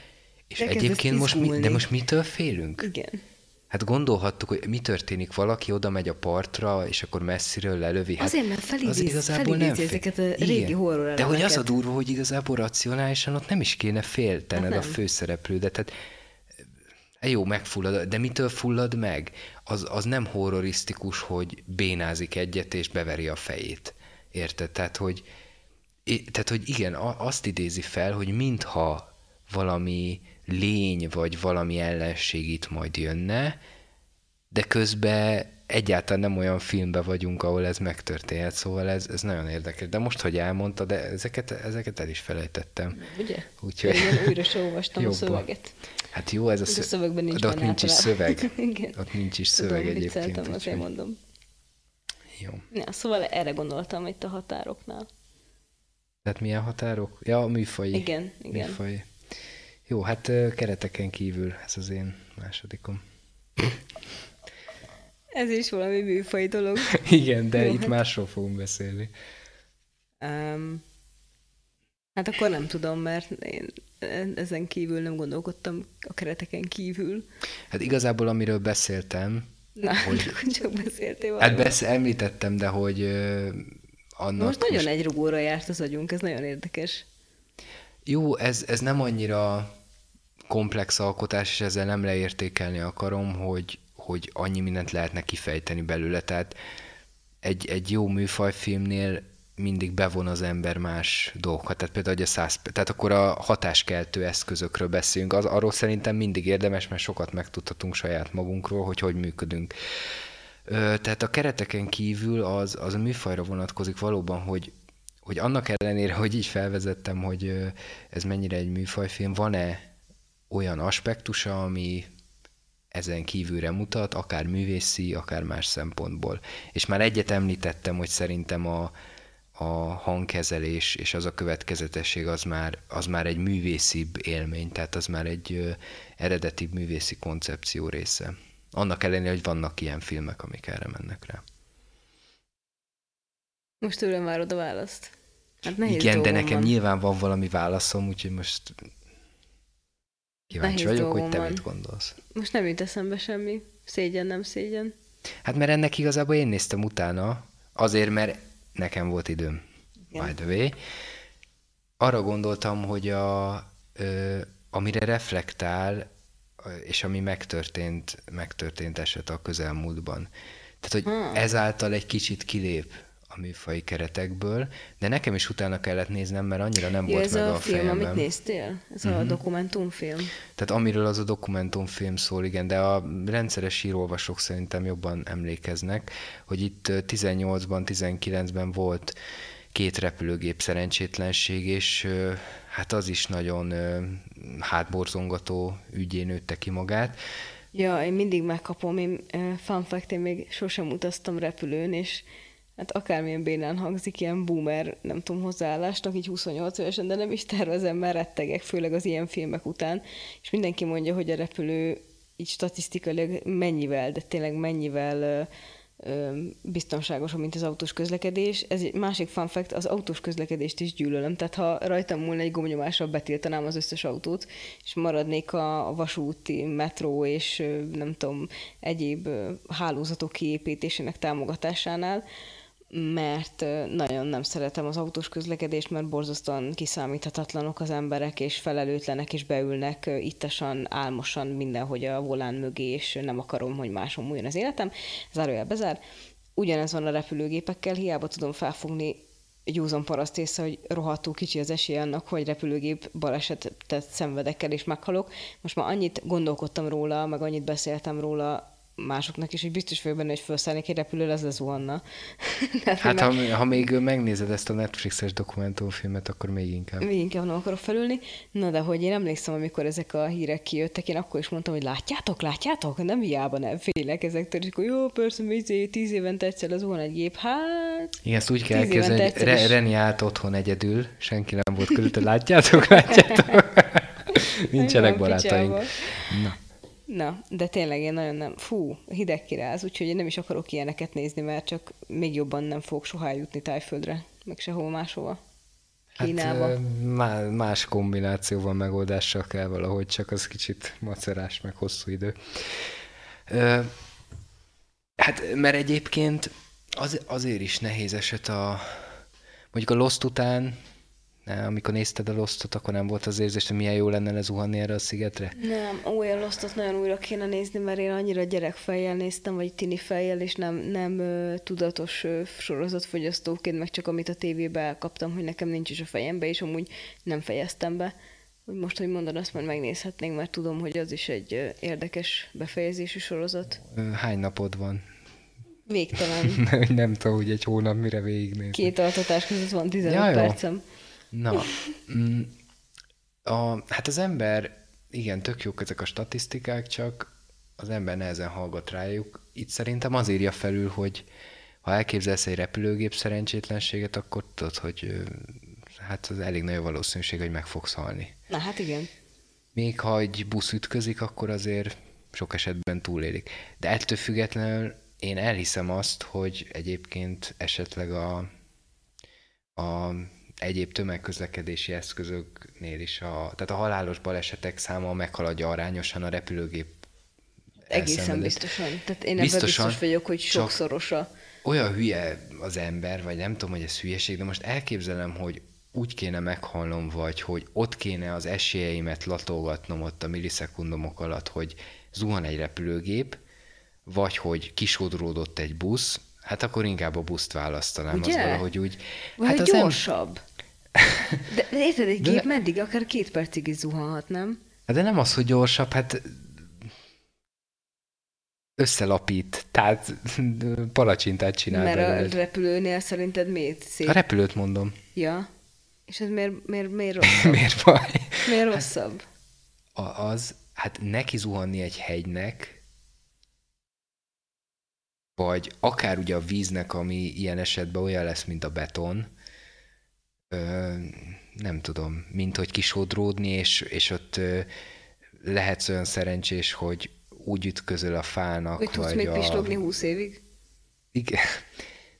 és de egyébként most mi, de most mitől félünk? Igen. Hát gondolhattuk, hogy mi történik, valaki oda megy a partra, és akkor messziről lelövi. Hát Azért, mert felidéz, az igazából nem fél... ezeket a régi Igen. horror De hogy az a durva, hogy igazából racionálisan ott nem is kéne féltened hát a főszereplődet. Tehát eh, jó, megfullad, de mitől fullad meg? Az, az nem horrorisztikus, hogy bénázik egyet, és beveri a fejét. Érted? Tehát, hogy, tehát, hogy igen, azt idézi fel, hogy mintha valami lény vagy valami ellenség itt majd jönne, de közben egyáltalán nem olyan filmben vagyunk, ahol ez megtörténhet, szóval ez, ez nagyon érdekes. De most, hogy elmondta, de ezeket, ezeket el is felejtettem. Ugye? Úgyhogy... Én újra se olvastam a szöveget. Hát jó, ez a, szö... a szövegben nincs de ott nincs is szöveg. Igen. Ott nincs is szöveg Tudom, egyébként. Tudom, azért mondom. Jó. Ja, szóval erre gondoltam itt a határoknál. Tehát milyen határok? Ja, a műfai. Igen, igen. Műfai. Jó, hát kereteken kívül ez az én másodikom. Ez is valami műfaj dolog. Igen, de itt másról fogunk beszélni. Um, hát akkor nem tudom, mert én ezen kívül nem gondolkodtam a kereteken kívül. Hát igazából amiről beszéltem, Na, hogy... csak beszéltél valami. Hát besz, említettem, de hogy uh, annak... Most nagyon most... egy rugóra járt az agyunk, ez nagyon érdekes. Jó, ez, ez nem annyira komplex alkotás, és ezzel nem leértékelni akarom, hogy, hogy annyi mindent lehetne kifejteni belőle. Tehát egy, egy jó műfajfilmnél mindig bevon az ember más dolgokat. Tehát például a száz, tehát akkor a hatáskeltő eszközökről beszélünk. Az, arról szerintem mindig érdemes, mert sokat megtudhatunk saját magunkról, hogy hogy működünk. Ö, tehát a kereteken kívül az, az a műfajra vonatkozik valóban, hogy, hogy annak ellenére, hogy így felvezettem, hogy ez mennyire egy műfajfilm, van-e olyan aspektusa, ami ezen kívülre mutat, akár művészi, akár más szempontból. És már egyet említettem, hogy szerintem a, a hangkezelés és az a következetesség az már, az már egy művészibb élmény, tehát az már egy ö, eredeti művészi koncepció része. Annak ellenére, hogy vannak ilyen filmek, amik erre mennek rá. Most tőlem várod a választ. Hát nehéz Igen, de nekem van. nyilván van valami válaszom, úgyhogy most kíváncsi nehéz vagyok, hogy te van. mit gondolsz. Most nem jut eszembe semmi. Szégyen, nem szégyen. Hát mert ennek igazából én néztem utána, azért, mert nekem volt időm, Igen. by the way. Arra gondoltam, hogy a, ö, amire reflektál, és ami megtörtént, megtörtént eset a közelmúltban. Tehát, hogy hmm. ezáltal egy kicsit kilép a műfai keretekből, de nekem is utána kellett néznem, mert annyira nem ja, volt ez meg a, a film, fejemben. amit néztél? Ez uh-huh. a mhm. dokumentumfilm? Tehát amiről az a dokumentumfilm szól, igen, de a rendszeres írolvasók szerintem jobban emlékeznek, hogy itt 18-ban, 19-ben volt két repülőgép szerencsétlenség, és hát az is nagyon hátborzongató ügyé nőtte ki magát. Ja, én mindig megkapom, én fun fact, én még sosem utaztam repülőn, és hát akármilyen bénán hangzik, ilyen boomer, nem tudom, hozzáállásnak, így 28 évesen, de nem is tervezem, mert rettegek, főleg az ilyen filmek után, és mindenki mondja, hogy a repülő így statisztikailag mennyivel, de tényleg mennyivel biztonságosabb, mint az autós közlekedés. Ez egy másik fun fact, az autós közlekedést is gyűlölöm. Tehát ha rajtam múlna egy gomnyomással betiltanám az összes autót, és maradnék a vasúti, metró és nem tudom, egyéb hálózatok kiépítésének támogatásánál, mert nagyon nem szeretem az autós közlekedést, mert borzasztóan kiszámíthatatlanok az emberek, és felelőtlenek, és beülnek ittasan, álmosan mindenhogy a volán mögé, és nem akarom, hogy máson múljon az életem. Zárójel bezár. Ugyanez van a repülőgépekkel, hiába tudom felfogni józan paraszt észre, hogy rohadtul kicsi az esély annak, hogy repülőgép balesetet szenvedek el és meghalok. Most már annyit gondolkodtam róla, meg annyit beszéltem róla másoknak is, hogy biztos vagyok benne, hogy felszállnék egy repülőre, ez lezuhanna. hát ha, ha még megnézed ezt a Netflixes dokumentumfilmet, akkor még inkább. Még inkább nem akarok felülni. Na de hogy én emlékszem, amikor ezek a hírek kijöttek, én akkor is mondtam, hogy látjátok, látjátok? Nem hiába nem félek ezektől, és akkor jó, persze, még tíz évente egyszer lezuhan egy gép, hát... Igen, ezt úgy kell kezdeni, hogy Re- Reni állt otthon egyedül, senki nem volt körülötte, látjátok, látjátok? Nincsenek barátaink. Na. Na, de tényleg én nagyon nem, fú, hideg kiráz, úgyhogy én nem is akarok ilyeneket nézni, mert csak még jobban nem fog soha jutni tájföldre, meg sehol máshova. Kínába. Hát, más kombinációval, megoldással kell valahogy, csak az kicsit macerás, meg hosszú idő. Hát, mert egyébként az, azért is nehéz eset a, mondjuk a Lost után amikor nézted a Lostot, akkor nem volt az érzés, hogy milyen jó lenne lezuhanni erre a szigetre? Nem, olyan Lostot nagyon újra kéne nézni, mert én annyira gyerekfejjel néztem, vagy tini fejjel, és nem, nem tudatos uh, sorozatfogyasztóként, meg csak amit a tévébe elkaptam, hogy nekem nincs is a fejembe, és amúgy nem fejeztem be. Hogy most, hogy mondod, azt már megnézhetnénk, mert tudom, hogy az is egy érdekes befejezésű sorozat. Hány napod van? Végtelen. nem tudom, hogy egy hónap mire végignézni. Két altatás között van 15 ja, percem. Na, mm, a, hát az ember, igen, tök jók ezek a statisztikák, csak az ember nehezen hallgat rájuk. Itt szerintem az írja felül, hogy ha elképzelsz egy repülőgép szerencsétlenséget, akkor tudod, hogy hát az elég nagy valószínűség, hogy meg fogsz halni. Na hát igen. Még ha egy busz ütközik, akkor azért sok esetben túlélik. De ettől függetlenül én elhiszem azt, hogy egyébként esetleg a, a egyéb tömegközlekedési eszközöknél is, a, tehát a halálos balesetek száma meghaladja arányosan a repülőgép Egészen biztosan. Tehát én ebben biztos vagyok, hogy csak sokszoros a... Olyan hülye az ember, vagy nem tudom, hogy ez hülyeség, de most elképzelem, hogy úgy kéne meghalnom, vagy hogy ott kéne az esélyeimet latolgatnom ott a millisekundumok alatt, hogy zuhan egy repülőgép, vagy hogy kisodródott egy busz, hát akkor inkább a buszt választanám, Ugye? az valahogy úgy... Vagy hát az gyorsabb. De, de érted, egy De- gép meddig? Akár két percig is zuhanhat, nem? Hát de nem az, hogy gyorsabb, hát összelapít, tehát palacsintát csinál Mert belőled. a repülőnél szerinted miért szép? A repülőt mondom. Ja. És ez miért, miért, miért rosszabb? Miért baj? Miért rosszabb? A, az, hát neki zuhanni egy hegynek, vagy akár ugye a víznek, ami ilyen esetben olyan lesz, mint a beton, ö, nem tudom, mint hogy kisodródni, és, és ott ö, lehetsz olyan szerencsés, hogy úgy ütközöl a fának, Hogy tudsz vagy még a... pislogni húsz évig? Igen.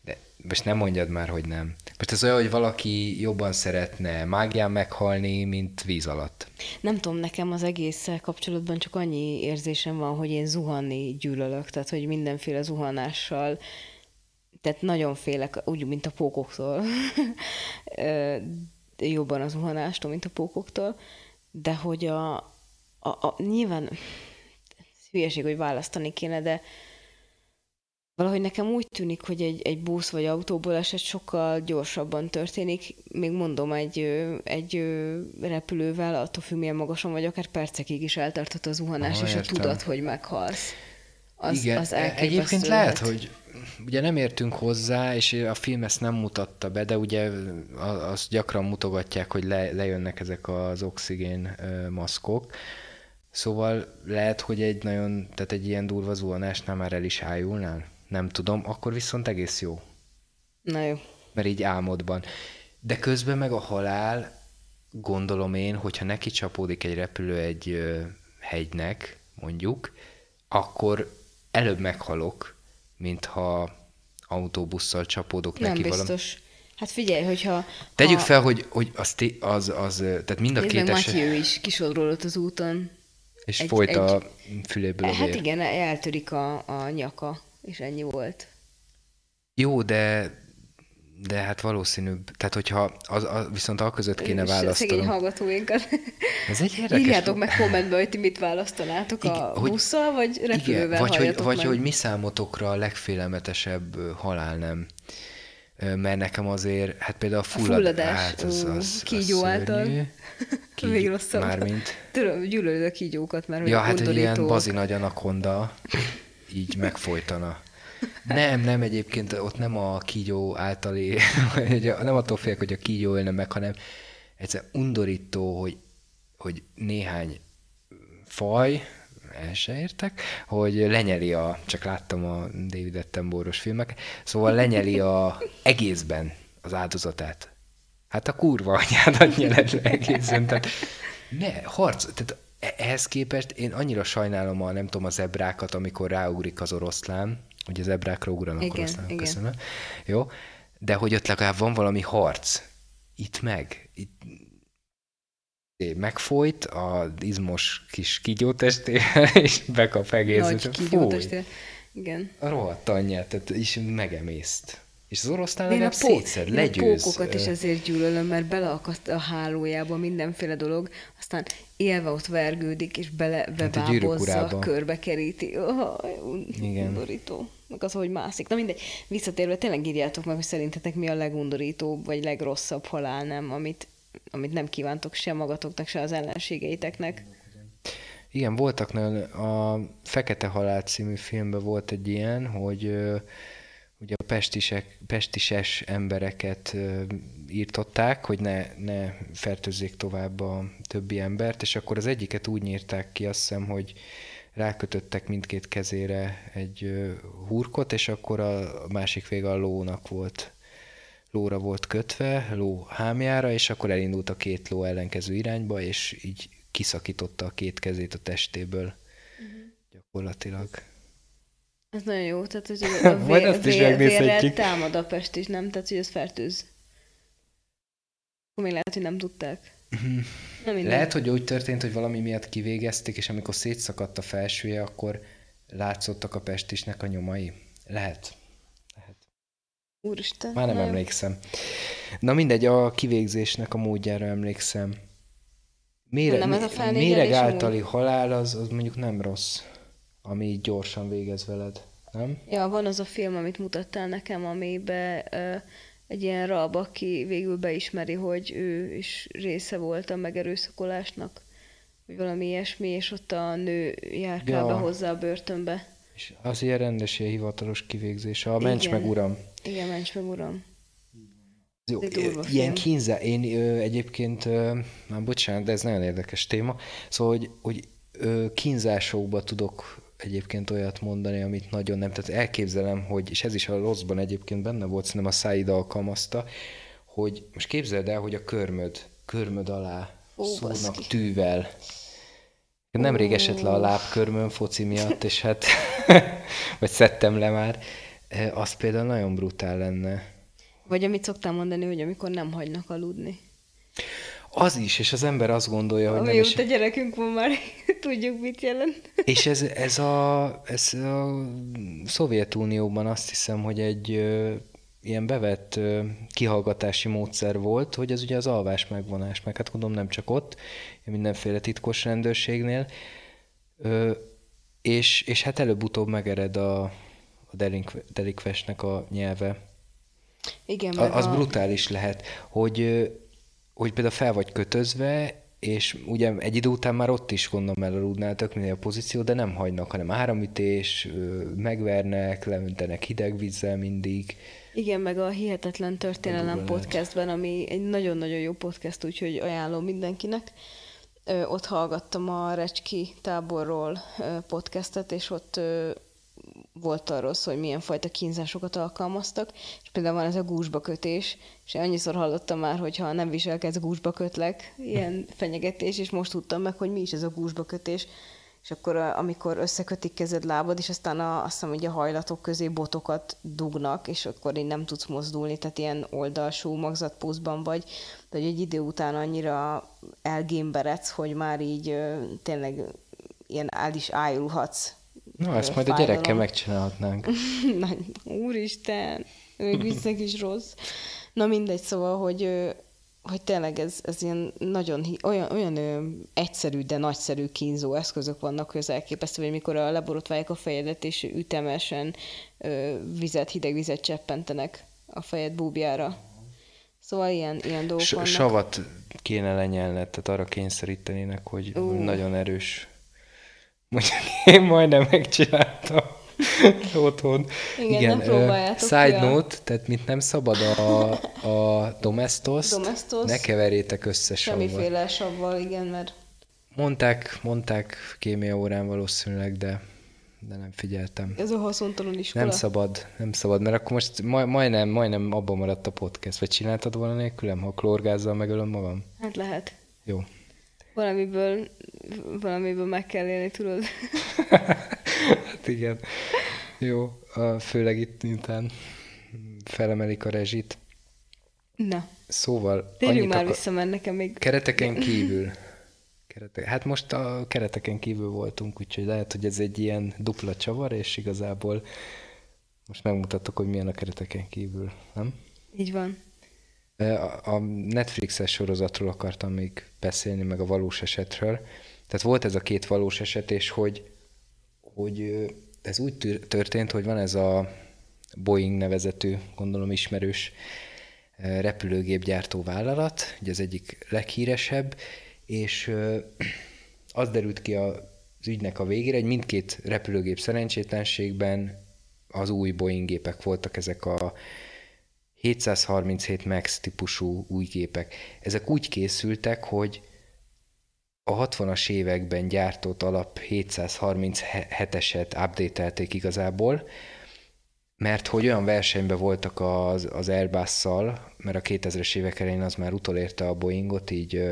De most nem mondjad már, hogy nem. Most ez olyan, hogy valaki jobban szeretne mágián meghalni, mint víz alatt. Nem tudom, nekem az egésszel kapcsolatban csak annyi érzésem van, hogy én zuhanni gyűlölök, tehát hogy mindenféle zuhanással, tehát nagyon félek, úgy, mint a pókoktól. Jobban a zuhanástól, mint a pókoktól, de hogy a, a, a nyilván hülyeség, hogy választani kéne, de valahogy nekem úgy tűnik, hogy egy, egy busz vagy autóból eset sokkal gyorsabban történik. Még mondom, egy, egy repülővel, attól függ, milyen magasan vagy, akár percekig is eltarthat a zuhanás, Aha, és a értem. tudat, hogy meghalsz. Az, Igen, az elképesztő egyébként lehet, hogy ugye nem értünk hozzá, és a film ezt nem mutatta be, de ugye azt gyakran mutogatják, hogy le, lejönnek ezek az oxigén maszkok. Szóval lehet, hogy egy nagyon, tehát egy ilyen durva zuhanásnál már el is ájulnál? Nem tudom, akkor viszont egész jó. Na jó. mert így álmodban. De közben meg a halál, gondolom én, hogyha neki csapódik egy repülő egy hegynek, mondjuk, akkor előbb meghalok, mint ha autóbusszal csapódok Nem neki biztos. Hát figyelj, hogyha... Tegyük ha, fel, hogy, hogy az, az, az, tehát mind a Nézd két eset, Matyő is kisodródott az úton. és egy- folyt egy- a füléből Hát igen, eltörik a, a nyaka, és ennyi volt. Jó, de de hát valószínűbb. Tehát, hogyha az, az, viszont a között kéne És Szegény választanom. hallgatóinkat. Ez egy érdekes... Írjátok meg kommentbe, hogy ti mit választanátok, a Igen, hogy- busszal, vagy repülővel Igen, vagy, hogy, vagy meg. hogy mi számotokra a legfélelmetesebb halál nem. Mert nekem azért, hát például a, fullad, fulladás, hát az, az, az kígyó által. szörnyű. Még rosszabb. Mármint. Tudom, gyűlölöd a kígyókat, mert hogy Ja, a hát egy ilyen undorító. bazi nagy anakonda így megfojtana. Nem, nem egyébként ott nem a kígyó általi, nem attól félek, hogy a kígyó ölne meg, hanem egyszer undorító, hogy, hogy néhány faj, el se értek, hogy lenyeli a, csak láttam a David Attenborough filmek, szóval lenyeli a egészben az áldozatát. Hát a kurva anyádat nyeled le egészen. Tehát ne, harc, tehát ehhez képest én annyira sajnálom a, nem tudom, a zebrákat, amikor ráugrik az oroszlán, hogy az zebrákra ugranak Igen, oroszlán, igen. köszönöm. Jó, de hogy ott legalább van valami harc. Itt meg. Itt megfolyt az izmos kis kígyótestével, és bekap egész. Nagy és kígyótestére. Igen. A rohadt anyját, tehát is megemészt. És az oroszlán a, legalább a legyőz. pókokat is ezért gyűlölöm, mert beleakadt a hálójába mindenféle dolog, aztán élve ott vergődik, és bele a bebábozza, körbe keríti. Oh, Igen. Undorító. Meg az, hogy mászik. Na mindegy, visszatérve tényleg írjátok meg, hogy szerintetek mi a legundorítóbb, vagy legrosszabb halál, nem, amit, amit nem kívántok se magatoknak, se az ellenségeiteknek. Igen, voltak nagyon, a Fekete Halál című filmben volt egy ilyen, hogy ugye a pestisek, pestises embereket írtották, hogy ne, ne fertőzzék tovább a többi embert, és akkor az egyiket úgy nyírták ki, azt hiszem, hogy rákötöttek mindkét kezére egy hurkot, és akkor a másik vége a lónak volt lóra volt kötve, ló hámjára, és akkor elindult a két ló ellenkező irányba, és így kiszakította a két kezét a testéből. Mhm. Gyakorlatilag. Ez nagyon jó, tehát hogy a Majd azt is vérrel támad a pest is, nem? Tehát, hogy ez fertőz. Akkor még lehet, hogy nem tudták. Mindegy. Lehet, hogy úgy történt, hogy valami miatt kivégezték, és amikor szétszakadt a felsője, akkor látszottak a pestisnek a nyomai. Lehet. Lehet. Úristen. Már nem nagyon- emlékszem. Na mindegy, a kivégzésnek a módjára emlékszem. Mére, Nem ez a méreg amúgy? általi halál az, az mondjuk nem rossz, ami így gyorsan végez veled, nem? Ja, van az a film, amit mutattál nekem, amiben ö, egy ilyen rab, aki végül beismeri, hogy ő is része volt a megerőszakolásnak, vagy valami ilyesmi, és ott a nő járkál Ja. hozzá a börtönbe. És az ilyen rendes, ilyen hivatalos kivégzés. A Igen. meg uram. Igen, mencs meg uram. Jó, ilyen kínzá, én ö, egyébként, ö, már bocsánat, de ez nagyon érdekes téma, szóval, hogy, hogy ö, kínzásokba tudok egyébként olyat mondani, amit nagyon nem, tehát elképzelem, hogy, és ez is a rosszban egyébként benne volt, szerintem a Said alkalmazta, hogy most képzeld el, hogy a körmöd, körmöd alá Ó, szúrnak baszki. tűvel. Nemrég esett le a lábkörmön foci miatt, és hát, vagy szedtem le már, E, az például nagyon brutál lenne. Vagy amit szoktál mondani, hogy amikor nem hagynak aludni. Az is, és az ember azt gondolja, hogy nem is... Amióta gyerekünk van már, tudjuk, mit jelent. És ez, ez, a, ez a Szovjetunióban azt hiszem, hogy egy ö, ilyen bevett ö, kihallgatási módszer volt, hogy ez ugye az alvás megvonás, meg hát gondolom nem csak ott, mindenféle titkos rendőrségnél, ö, és, és hát előbb-utóbb megered a, a delinkve, delikvesnek a nyelve. Igen, A, az a... brutális lehet, hogy, hogy például fel vagy kötözve, és ugye egy idő után már ott is gondolom elaludnál tök minden a pozíció, de nem hagynak, hanem áramütés, megvernek, leöntenek hideg vízzel mindig. Igen, meg a Hihetetlen Történelem podcastben, ami egy nagyon-nagyon jó podcast, úgyhogy ajánlom mindenkinek. Ö, ott hallgattam a Recski táborról podcastet, és ott volt arról szó, hogy milyen fajta kínzásokat alkalmaztak, és például van ez a gúzsba kötés, és én annyiszor hallottam már, hogy ha nem viselkedsz, gúzsba kötlek, ilyen fenyegetés, és most tudtam meg, hogy mi is ez a gúzsba kötés, és akkor amikor összekötik kezed lábad, és aztán a, azt hiszem, hogy a hajlatok közé botokat dugnak, és akkor így nem tudsz mozdulni, tehát ilyen oldalsú magzatpózban vagy, de hogy egy idő után annyira elgémberedsz, hogy már így tényleg ilyen el is ájulhatsz. Na, ezt majd a gyerekkel fájdalom. megcsinálhatnánk. Úristen, még visszak is rossz. Na mindegy, szóval, hogy, hogy tényleg ez, ez ilyen nagyon, olyan, olyan ö, egyszerű, de nagyszerű kínzó eszközök vannak, hogy az elképesztő, hogy mikor a leborotválják a fejedet, és ütemesen ö, vizet, hideg vizet cseppentenek a fejed búbjára. Szóval ilyen, ilyen dolgok S- vannak. savat kéne lenyelned, tehát arra kényszerítenének, hogy Ú. nagyon erős. Mondjuk én majdnem megcsináltam otthon. Igen, ne ö, próbáljátok Side ki a- note, tehát mint nem szabad a, a domestos Domestos. ne keverjétek össze savval. Semmiféle savval, igen, mert Mondták, mondták kémia órán valószínűleg, de, de nem figyeltem. ez a haszontalan iskola. Nem szabad, nem szabad, mert akkor most maj, majdnem, majdnem abban maradt a podcast. Vagy csináltad volna nélkülem, ha klórgázzal megölöm magam? Hát lehet. Jó. Valamiből, valamiből meg kell élni, tudod. Hát igen. Jó, főleg itt miután felemelik a rezsit. Na, Szóval térjünk már akar... vissza, mert nekem még... Kereteken kívül. Keretek... Hát most a kereteken kívül voltunk, úgyhogy lehet, hogy ez egy ilyen dupla csavar, és igazából most megmutattuk, hogy milyen a kereteken kívül, nem? Így van. A Netflixes sorozatról akartam még beszélni, meg a valós esetről. Tehát volt ez a két valós eset, és hogy, hogy ez úgy történt, hogy van ez a Boeing nevezetű, gondolom ismerős repülőgépgyártó vállalat, ugye az egyik leghíresebb, és az derült ki az ügynek a végére, hogy mindkét repülőgép szerencsétlenségben az új Boeing gépek voltak ezek a 737 MAX típusú új gépek. Ezek úgy készültek, hogy a 60-as években gyártott alap 737-eset updatelték igazából, mert hogy olyan versenyben voltak az, az Airbus-szal, mert a 2000-es évek elején az már utolérte a Boeingot, így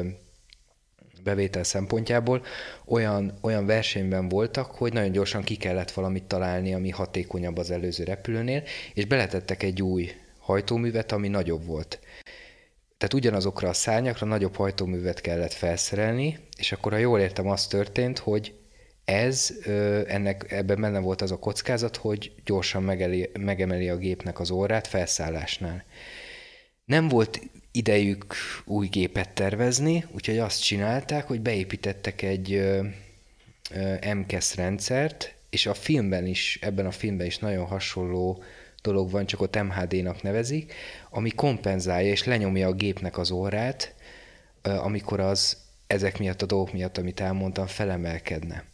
bevétel szempontjából olyan, olyan versenyben voltak, hogy nagyon gyorsan ki kellett valamit találni, ami hatékonyabb az előző repülőnél, és beletettek egy új hajtóművet, ami nagyobb volt. Tehát ugyanazokra a szárnyakra nagyobb hajtóművet kellett felszerelni, és akkor, ha jól értem, az történt, hogy ez, ennek, ebben benne volt az a kockázat, hogy gyorsan megeli, megemeli a gépnek az orrát felszállásnál. Nem volt idejük új gépet tervezni, úgyhogy azt csinálták, hogy beépítettek egy MKS rendszert, és a filmben is, ebben a filmben is nagyon hasonló dolog van, csak ott MHD-nak nevezik, ami kompenzálja és lenyomja a gépnek az orrát, amikor az ezek miatt a dolgok miatt, amit elmondtam, felemelkedne.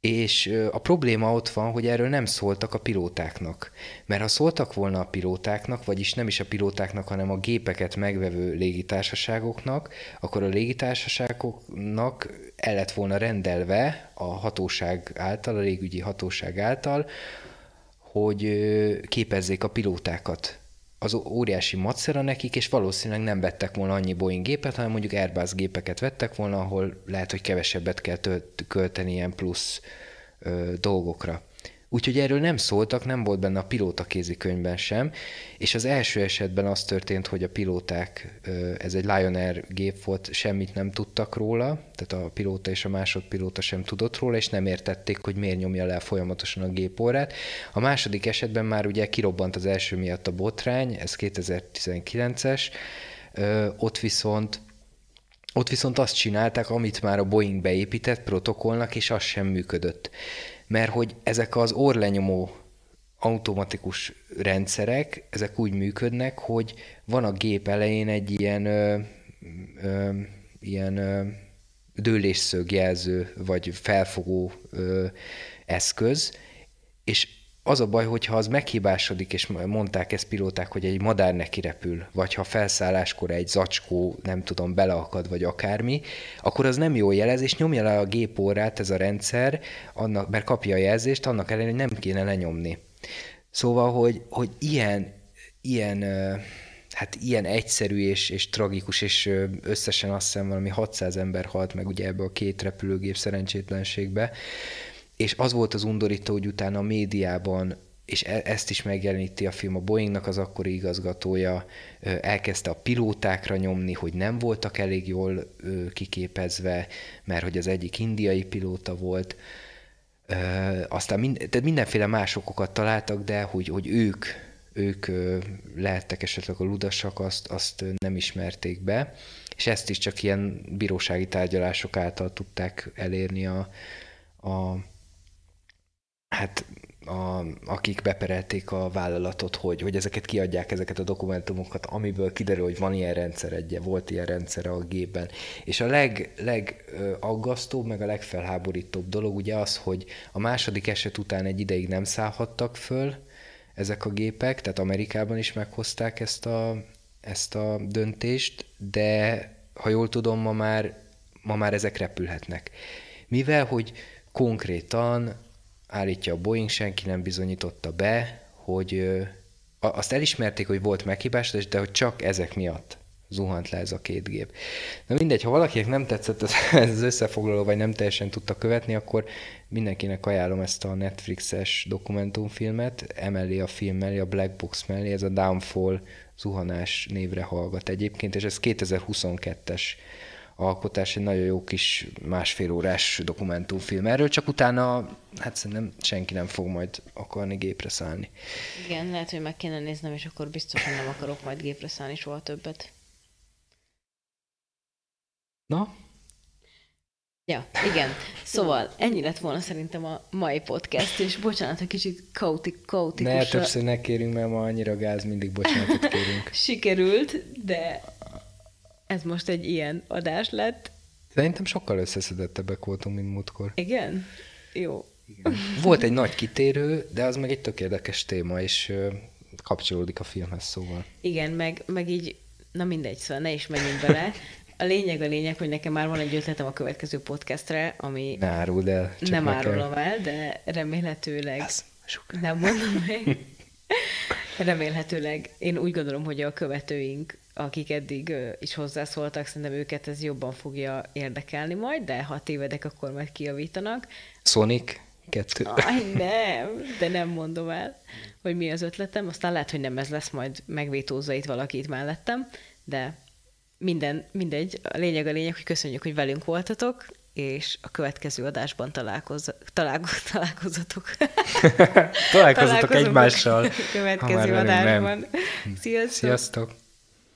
És a probléma ott van, hogy erről nem szóltak a pilótáknak. Mert ha szóltak volna a pilótáknak, vagyis nem is a pilótáknak, hanem a gépeket megvevő légitársaságoknak, akkor a légitársaságoknak el lett volna rendelve a hatóság által, a légügyi hatóság által, hogy képezzék a pilótákat. Az óriási macera nekik, és valószínűleg nem vettek volna annyi Boeing gépet, hanem mondjuk Airbus gépeket vettek volna, ahol lehet, hogy kevesebbet kell tölt, költeni ilyen plusz ö, dolgokra. Úgyhogy erről nem szóltak, nem volt benne a pilóta kézikönyvben sem, és az első esetben az történt, hogy a pilóták, ez egy Lion Air gép volt, semmit nem tudtak róla, tehát a pilóta és a másodpilóta sem tudott róla, és nem értették, hogy miért nyomja le folyamatosan a gépórát. A második esetben már ugye kirobbant az első miatt a botrány, ez 2019-es, ott viszont ott viszont azt csinálták, amit már a Boeing beépített protokollnak, és az sem működött mert hogy ezek az orlenyomó automatikus rendszerek, ezek úgy működnek, hogy van a gép elején egy ilyen, ö, ö, ilyen ö, dőlésszögjelző, vagy felfogó ö, eszköz, és az a baj, hogyha az meghibásodik, és mondták ezt pilóták, hogy egy madár neki repül, vagy ha felszálláskor egy zacskó, nem tudom, beleakad, vagy akármi, akkor az nem jó jelez, és nyomja le a gépórát ez a rendszer, annak, mert kapja a jelzést, annak ellenére, hogy nem kéne lenyomni. Szóval, hogy, hogy ilyen, ilyen hát ilyen egyszerű és, és tragikus, és összesen azt hiszem valami 600 ember halt meg ugye ebbe a két repülőgép szerencsétlenségbe, és az volt az undorító, hogy utána a médiában és e- ezt is megjeleníti a film, a Boeingnak az akkori igazgatója elkezdte a pilótákra nyomni, hogy nem voltak elég jól kiképezve, mert hogy az egyik indiai pilóta volt, aztán mind, tehát mindenféle más okokat találtak, de hogy, hogy ők, ők lehettek esetleg a ludasak, azt, azt nem ismerték be, és ezt is csak ilyen bírósági tárgyalások által tudták elérni a, a hát a, akik beperelték a vállalatot, hogy, hogy ezeket kiadják, ezeket a dokumentumokat, amiből kiderül, hogy van ilyen rendszer, egy, volt ilyen rendszer a gépben. És a leg, legaggasztóbb, meg a legfelháborítóbb dolog ugye az, hogy a második eset után egy ideig nem szállhattak föl ezek a gépek, tehát Amerikában is meghozták ezt a, ezt a döntést, de ha jól tudom, ma már, ma már ezek repülhetnek. Mivel, hogy konkrétan állítja a Boeing, senki nem bizonyította be, hogy azt elismerték, hogy volt meghibás, de hogy csak ezek miatt zuhant le ez a két gép. Na mindegy, ha valakinek nem tetszett ez, az összefoglaló, vagy nem teljesen tudta követni, akkor mindenkinek ajánlom ezt a Netflixes dokumentumfilmet, emellé a film mellé, a Black Box mellé, ez a Downfall zuhanás névre hallgat egyébként, és ez 2022-es alkotás, egy nagyon jó kis másfél órás dokumentumfilm erről, csak utána hát szerintem senki nem fog majd akarni gépre szállni. Igen, lehet, hogy meg kéne néznem, és akkor biztos, hogy nem akarok majd gépre szállni soha többet. Na? Ja, igen. Szóval ennyi lett volna szerintem a mai podcast, és bocsánat, hogy kicsit kaotik, kaotikus. Ne, többször ne kérünk, mert ma annyira gáz, mindig bocsánatot kérünk. Sikerült, de ez most egy ilyen adás lett. Szerintem sokkal összeszedettebbek voltunk, mint múltkor. Igen? Jó. Igen. Volt egy nagy kitérő, de az meg egy tök érdekes téma, és kapcsolódik a filmhez szóval. Igen, meg, meg így, na mindegy, szóval ne is menjünk bele. A lényeg a lényeg, hogy nekem már van egy ötletem a következő podcastre, ami... Ne áruld el. Csak nem árulom el, de remélhetőleg... Ez nem mondom meg. Remélhetőleg én úgy gondolom, hogy a követőink akik eddig is hozzászóltak, szerintem őket ez jobban fogja érdekelni majd, de ha tévedek, akkor majd kiavítanak. Sonic 2. Aj, nem, de nem mondom el, hogy mi az ötletem. Aztán lehet, hogy nem ez lesz, majd megvétózza itt valaki itt mellettem, de minden, mindegy. A lényeg a lényeg, hogy köszönjük, hogy velünk voltatok, és a következő adásban találkoz, találkozatok. találkozatok egymással. következő adásban. Sziasztok! Sziasztok!